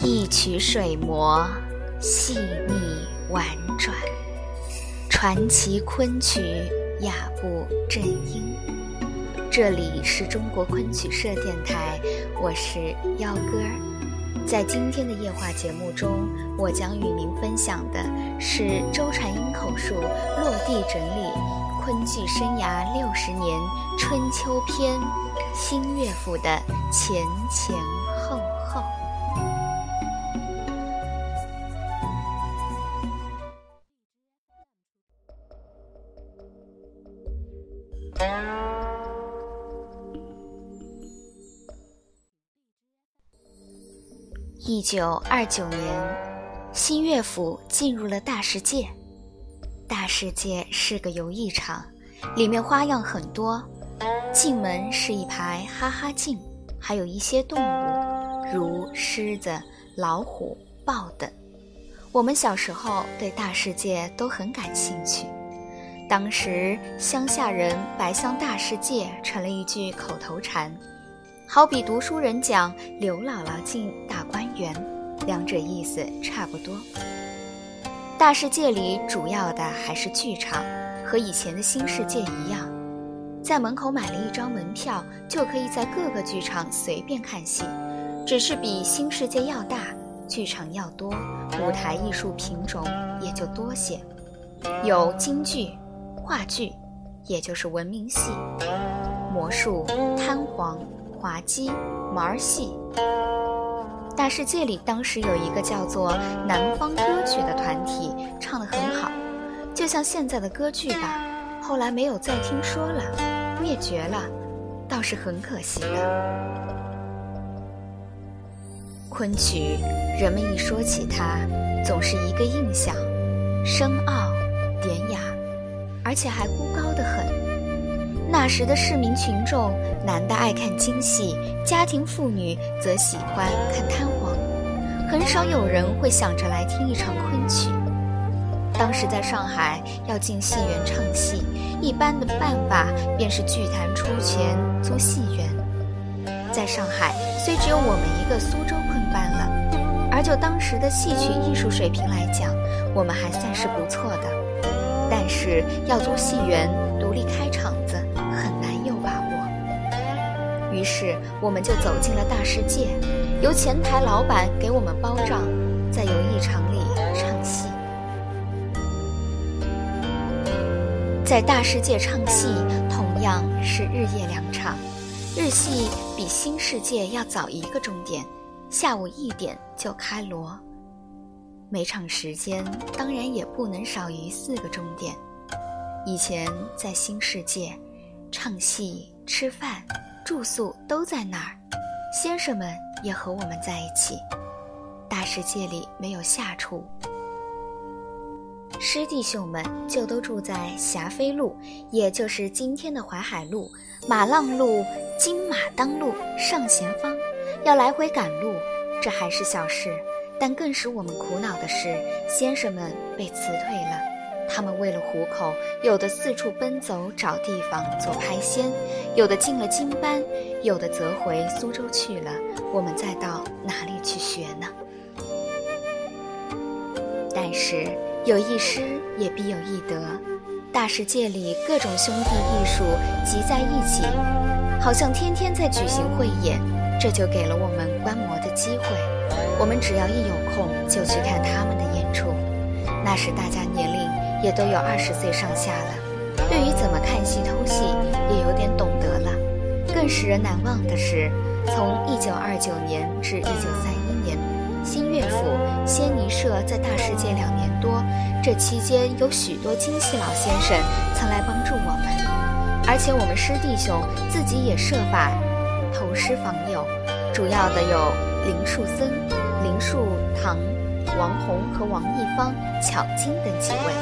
一曲水磨，细腻婉转，传奇昆曲，雅步正音。这里是中国昆曲社电台，我是幺哥。在今天的夜话节目中，我将与您分享的是周传英口述落地整理《昆剧生涯六十年春秋篇》新乐府的前前后后。一九二九年，新乐府进入了大世界。大世界是个游艺场，里面花样很多。进门是一排哈哈镜，还有一些动物，如狮子、老虎、豹等。我们小时候对大世界都很感兴趣。当时乡下人“白相大世界”成了一句口头禅。好比读书人讲“刘姥姥进大观园”，两者意思差不多。大世界里主要的还是剧场，和以前的新世界一样，在门口买了一张门票，就可以在各个剧场随便看戏，只是比新世界要大，剧场要多，舞台艺术品种也就多些，有京剧、话剧，也就是文明戏、魔术、瘫黄。滑稽、毛儿戏，大世界里当时有一个叫做南方歌曲的团体，唱得很好，就像现在的歌剧吧。后来没有再听说了，灭绝了，倒是很可惜的。昆曲，人们一说起它，总是一个印象：深奥、典雅，而且还孤高的很。那时的市民群众，男的爱看京戏，家庭妇女则喜欢看瘫黄，很少有人会想着来听一场昆曲。当时在上海要进戏园唱戏，一般的办法便是剧团出钱租戏园。在上海虽只有我们一个苏州昆班了，而就当时的戏曲艺术水平来讲，我们还算是不错的。但是要租戏园，独立开场于是，我们就走进了大世界，由前台老板给我们包账，在游艺场里唱戏。在大世界唱戏，同样是日夜两场。日戏比新世界要早一个钟点，下午一点就开锣。每场时间当然也不能少于四个钟点。以前在新世界，唱戏、吃饭。住宿都在那儿，先生们也和我们在一起。大世界里没有下厨，师弟兄们就都住在霞飞路，也就是今天的淮海路、马浪路、金马当路上前方，要来回赶路，这还是小事。但更使我们苦恼的是，先生们被辞退了。他们为了糊口，有的四处奔走找地方做拍仙，有的进了京班，有的则回苏州去了。我们再到哪里去学呢？但是有一失也必有一得，大世界里各种兄弟艺术集在一起，好像天天在举行汇演，这就给了我们观摩的机会。我们只要一有空就去看他们的演出，那时大家年龄。也都有二十岁上下了，对于怎么看戏、偷戏也有点懂得了。更使人难忘的是，从一九二九年至一九三一年，新乐府、仙尼社在大世界两年多，这期间有许多京戏老先生曾来帮助我们，而且我们师弟兄自己也设法投师访友，主要的有林树森、林树堂。王洪和王一芳、巧金等几位，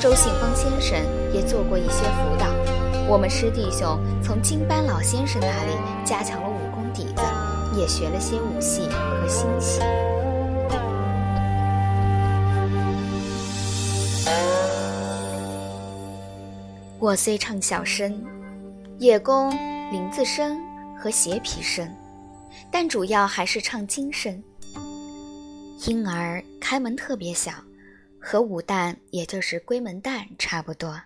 周信芳先生也做过一些辅导。我们师弟兄从金班老先生那里加强了武功底子，也学了些武戏和新戏。我虽唱小生，叶公林字声和斜皮声，但主要还是唱京声。因而开门特别小，和武旦也就是闺门旦差不多，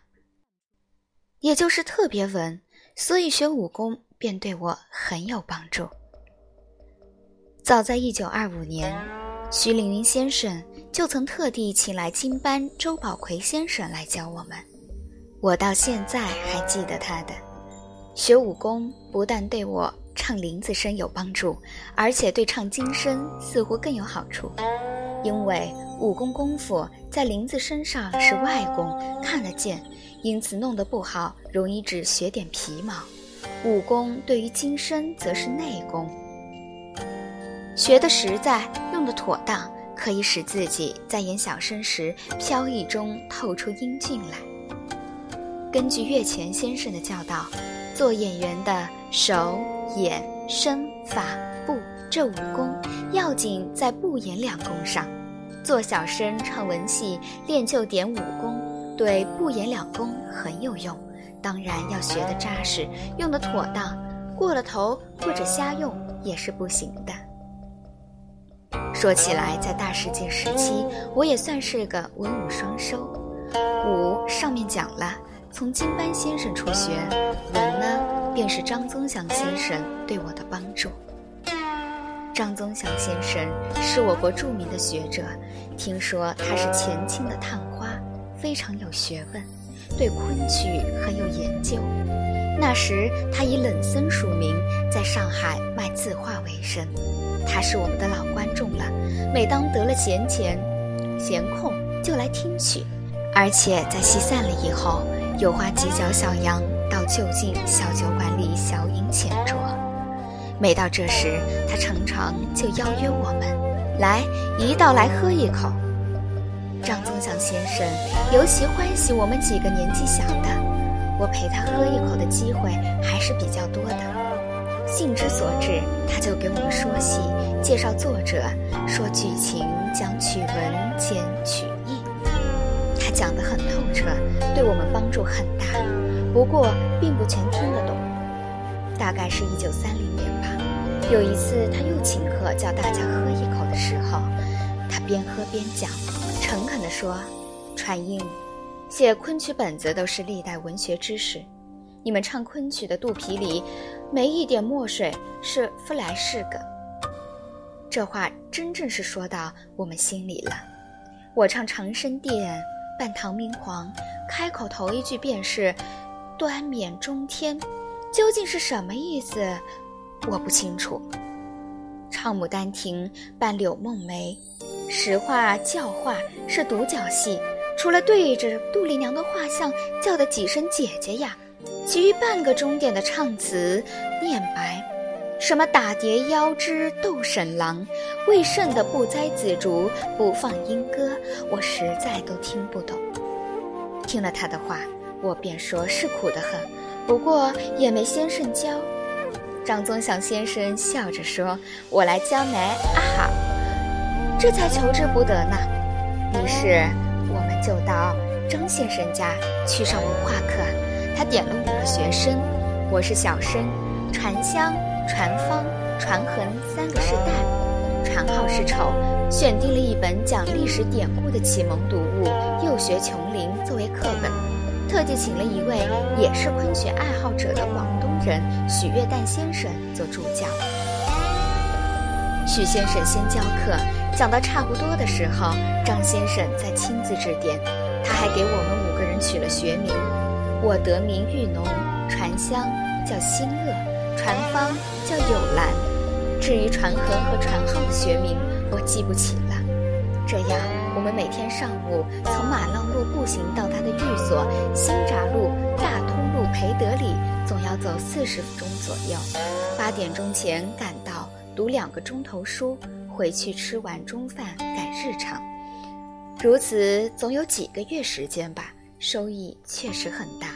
也就是特别稳，所以学武功便对我很有帮助。早在一九二五年，徐凌云先生就曾特地请来金班周宝奎先生来教我们，我到现在还记得他的。学武功不但对我。唱林子声有帮助，而且对唱金声似乎更有好处，因为武功功夫在林子身上是外功，看得见，因此弄得不好容易只学点皮毛；武功对于金声则是内功，学得实在，用得妥当，可以使自己在演小生时飘逸中透出英俊来。根据岳泉先生的教导，做演员的手。眼、身、法、步这武功，要紧在不言两功上。做小生唱文戏，练就点武功，对不言两功很有用。当然要学得扎实，用得妥当，过了头或者瞎用也是不行的。说起来，在大世界时期，我也算是个文武双收。武上面讲了，从金班先生处学；文呢？便是张宗祥先生对我的帮助。张宗祥先生是我国著名的学者，听说他是前清的探花，非常有学问，对昆曲很有研究。那时他以冷僧署名，在上海卖字画为生。他是我们的老观众了，每当得了闲钱、闲空，就来听曲，而且在戏散了以后，有花几角小洋。到就近小酒馆里小饮浅酌，每到这时，他常常就邀约我们来一道来喝一口。张宗祥先生尤其欢喜我们几个年纪小的，我陪他喝一口的机会还是比较多的。兴之所至，他就给我们说戏，介绍作者，说剧情，讲曲文，兼曲意。他讲得很透彻，对我们帮助很大。不过，并不全听得懂。大概是一九三零年。有一次，他又请客叫大家喝一口的时候，他边喝边讲，诚恳地说：“传音，写昆曲本子都是历代文学知识，你们唱昆曲的肚皮里没一点墨水是不来事个。”这话真正是说到我们心里了。我唱长生殿，扮唐明皇，开口头一句便是。端冕中天，究竟是什么意思？我不清楚。唱《牡丹亭》扮柳梦梅，实话教话是独角戏，除了对着杜丽娘的画像叫的几声姐姐呀，其余半个钟点的唱词念白，什么打碟腰肢斗沈郎，为甚的不栽紫竹不放莺歌，我实在都听不懂。听了他的话。我便说是苦得很，不过也没先生教。张宗祥先生笑着说：“我来江南啊哈，这才求之不得呢。”于是我们就到张先生家去上文化课。他点了五个学生，我是小生，传香、传方、传衡三个是旦，传号是丑。选定了一本讲历史典故的启蒙读物《幼学琼林》作为课本。特地请了一位也是昆曲爱好者的广东人许月旦先生做助教。许先生先教课，讲到差不多的时候，张先生再亲自指点。他还给我们五个人取了学名，我得名玉农，传香叫新乐，传芳叫有兰。至于传衡和传号的学名，我记不起了。这样，我们每天上午从马浪路步行到他的寓所新闸路大通路培德里，总要走四十分钟左右。八点钟前赶到，读两个钟头书，回去吃完中饭赶日常。如此总有几个月时间吧，收益确实很大，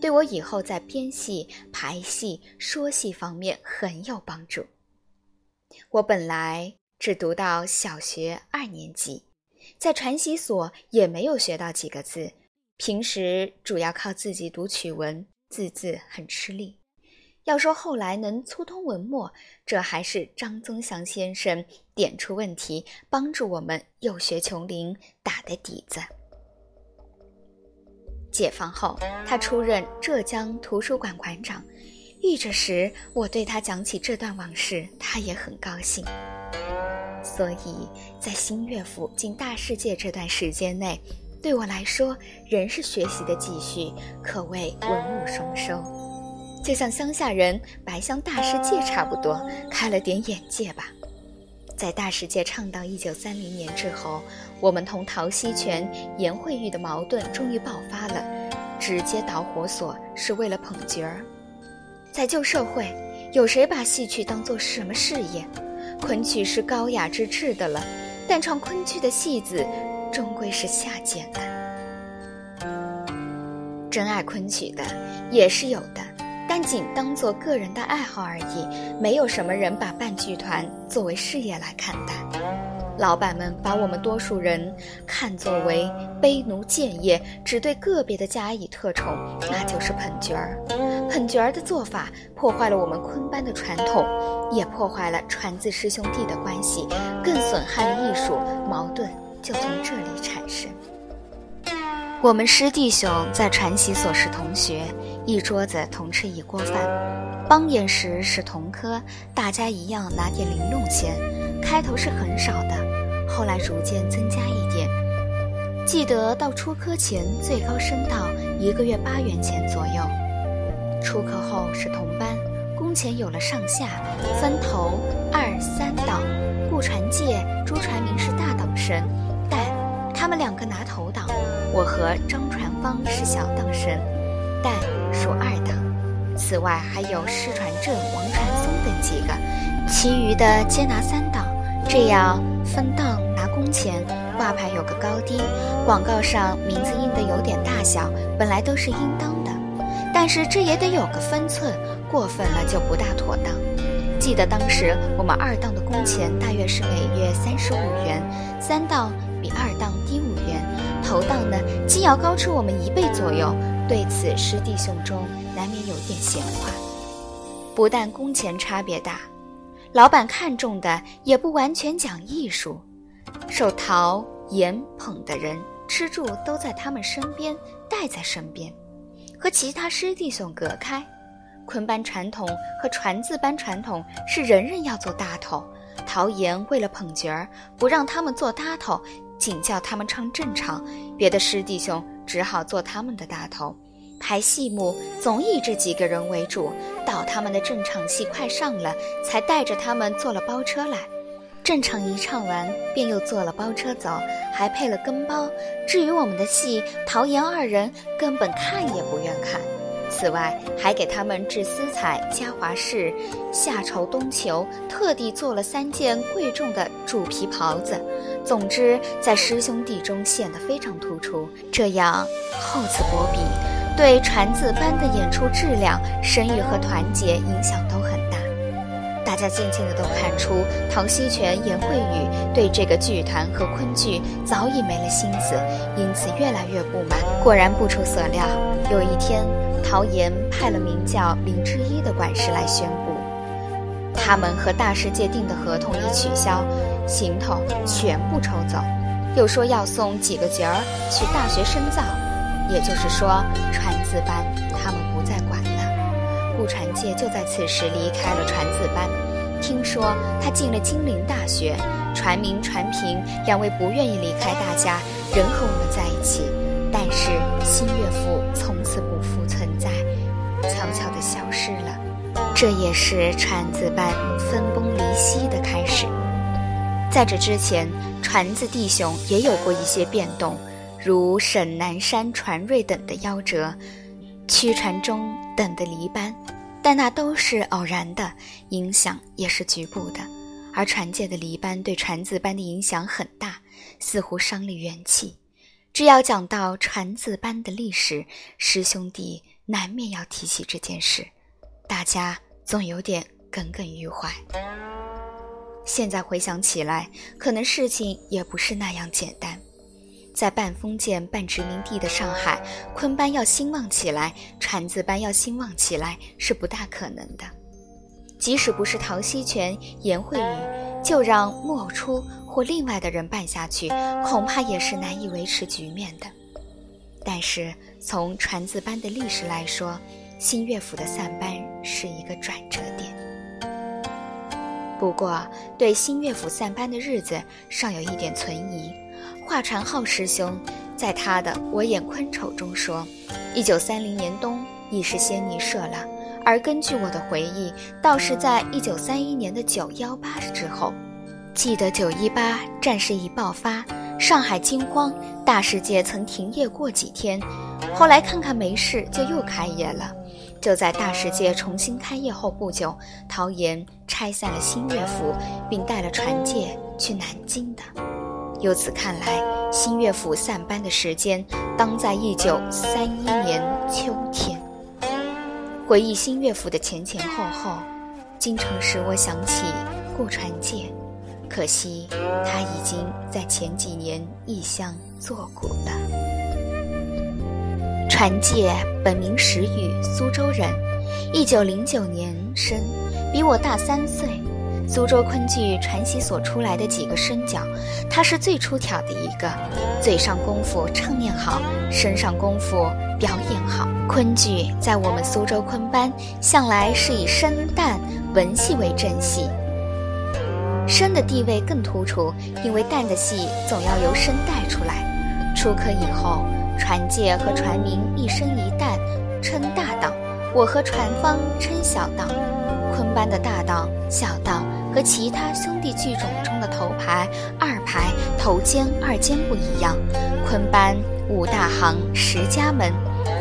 对我以后在编戏、排戏、说戏方面很有帮助。我本来。只读到小学二年级，在传习所也没有学到几个字，平时主要靠自己读曲文，字字很吃力。要说后来能粗通文墨，这还是张宗祥先生点出问题，帮助我们幼学琼林打的底子。解放后，他出任浙江图书馆馆长。遇着时，我对他讲起这段往事，他也很高兴。所以在新乐府进大世界这段时间内，对我来说仍是学习的继续，可谓文武双收。就像乡下人白相大世界差不多，开了点眼界吧。在大世界唱到一九三零年之后，我们同陶希全、颜慧玉的矛盾终于爆发了，直接导火索是为了捧角儿。在旧社会，有谁把戏曲当做什么事业？昆曲是高雅之至的了，但唱昆曲的戏子，终归是下贱的。真爱昆曲的也是有的，但仅当做个人的爱好而已，没有什么人把办剧团作为事业来看待。老板们把我们多数人看作为卑奴贱业，只对个别的加以特宠，那就是捧角儿。捧角儿的做法破坏了我们昆班的传统，也破坏了传字师兄弟的关系，更损害了艺术。矛盾就从这里产生。我们师弟兄在传习所是同学，一桌子同吃一锅饭，帮演时是同科，大家一样拿点零用钱。开头是很少的。后来逐渐增加一点，记得到出科前最高升到一个月八元钱左右。出科后是同班，工钱有了上下，分头二三档。顾传介、朱传明是大档生，但他们两个拿头档。我和张传芳是小档生，但属二档。此外还有施传正、王传松等几个，其余的皆拿三档。这样分档工钱，挂牌有个高低，广告上名字印的有点大小，本来都是应当的，但是这也得有个分寸，过分了就不大妥当。记得当时我们二档的工钱大约是每月三十五元，三档比二档低五元，头档呢竟要高出我们一倍左右，对此师弟兄中难免有点闲话。不但工钱差别大。老板看重的也不完全讲艺术，受陶颜捧的人吃住都在他们身边，带在身边，和其他师弟兄隔开。昆班传统和传字班传统是人人要做大头，陶岩为了捧角儿，不让他们做大头，仅叫他们唱正场，别的师弟兄只好做他们的大头。排戏目总以这几个人为主，到他们的正场戏快上了，才带着他们坐了包车来。正唱一唱完，便又坐了包车走，还配了跟包。至于我们的戏，陶颜二人根本看也不愿看。此外，还给他们置丝彩、嘉华饰、夏绸冬裘，特地做了三件贵重的主皮袍子。总之，在师兄弟中显得非常突出。这样厚此薄彼。对传字班的演出质量、声誉和团结影响都很大，家渐渐的都看出陶希全、颜慧宇对这个剧团和昆剧早已没了心思，因此越来越不满。果然不出所料，有一天，陶岩派了名叫林之一的管事来宣布，他们和大世界订的合同已取消，行头全部抽走，又说要送几个角儿去大学深造。也就是说，传字班他们不再管船界就在此时离开了传字班。听说他进了金陵大学。传明、传平两位不愿意离开大家，仍和我们在一起。但是新乐府从此不复存在，悄悄地消失了。这也是传字班分崩离析的开始。在这之前，传字弟兄也有过一些变动。如沈南山、传瑞等的夭折，屈传忠等的离班，但那都是偶然的，影响也是局部的。而传界的离班对传字班的影响很大，似乎伤了元气。只要讲到传字班的历史，师兄弟难免要提起这件事，大家总有点耿耿于怀。现在回想起来，可能事情也不是那样简单。在半封建半殖民地的上海，昆班要兴旺起来，传字班要兴旺起来是不大可能的。即使不是陶希全、颜慧宇，就让莫初或另外的人办下去，恐怕也是难以维持局面的。但是从传字班的历史来说，新乐府的散班是一个转折点。不过，对新乐府散班的日子尚有一点存疑。华传浩师兄在他的《我演昆丑》中说：“一九三零年冬已是仙尼社了。”而根据我的回忆，倒是在一九三一年的九幺八之后。记得九一八战事一爆发，上海惊慌，大世界曾停业过几天，后来看看没事，就又开业了。就在大世界重新开业后不久，陶岩拆散了新乐府，并带了传戒去南京的。由此看来，新乐府散班的时间当在一九三一年秋天。回忆新乐府的前前后后，经常使我想起顾传介，可惜他已经在前几年异乡作古了。传介本名石宇，苏州人，一九零九年生，比我大三岁。苏州昆剧传习所出来的几个生角，他是最出挑的一个。嘴上功夫唱念好，身上功夫表演好。昆剧在我们苏州昆班向来是以生旦文戏为正戏，生的地位更突出，因为旦的戏总要由生带出来。出科以后。传界和传名一生一旦，称大道；我和传芳称小道。昆班的大道、小道和其他兄弟剧种中的头牌、二牌、头尖、二尖不一样。昆班五大行、十家门，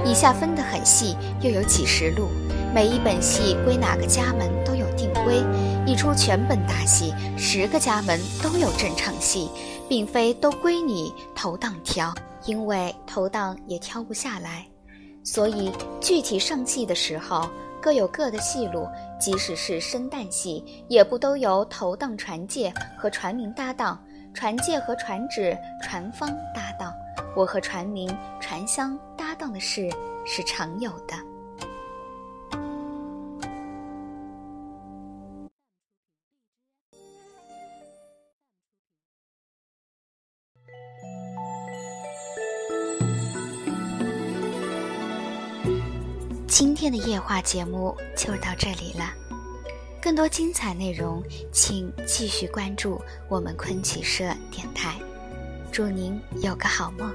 以下分得很细，又有几十路。每一本戏归哪个家门都有定规。一出全本大戏，十个家门都有正唱戏，并非都归你头档挑。因为头档也挑不下来，所以具体上戏的时候各有各的戏路。即使是生旦戏，也不都由头档船界和船民搭档，船界和船只、船方搭档。我和船民、船厢搭档的事是常有的。今天的夜话节目就到这里了，更多精彩内容，请继续关注我们昆曲社电台。祝您有个好梦。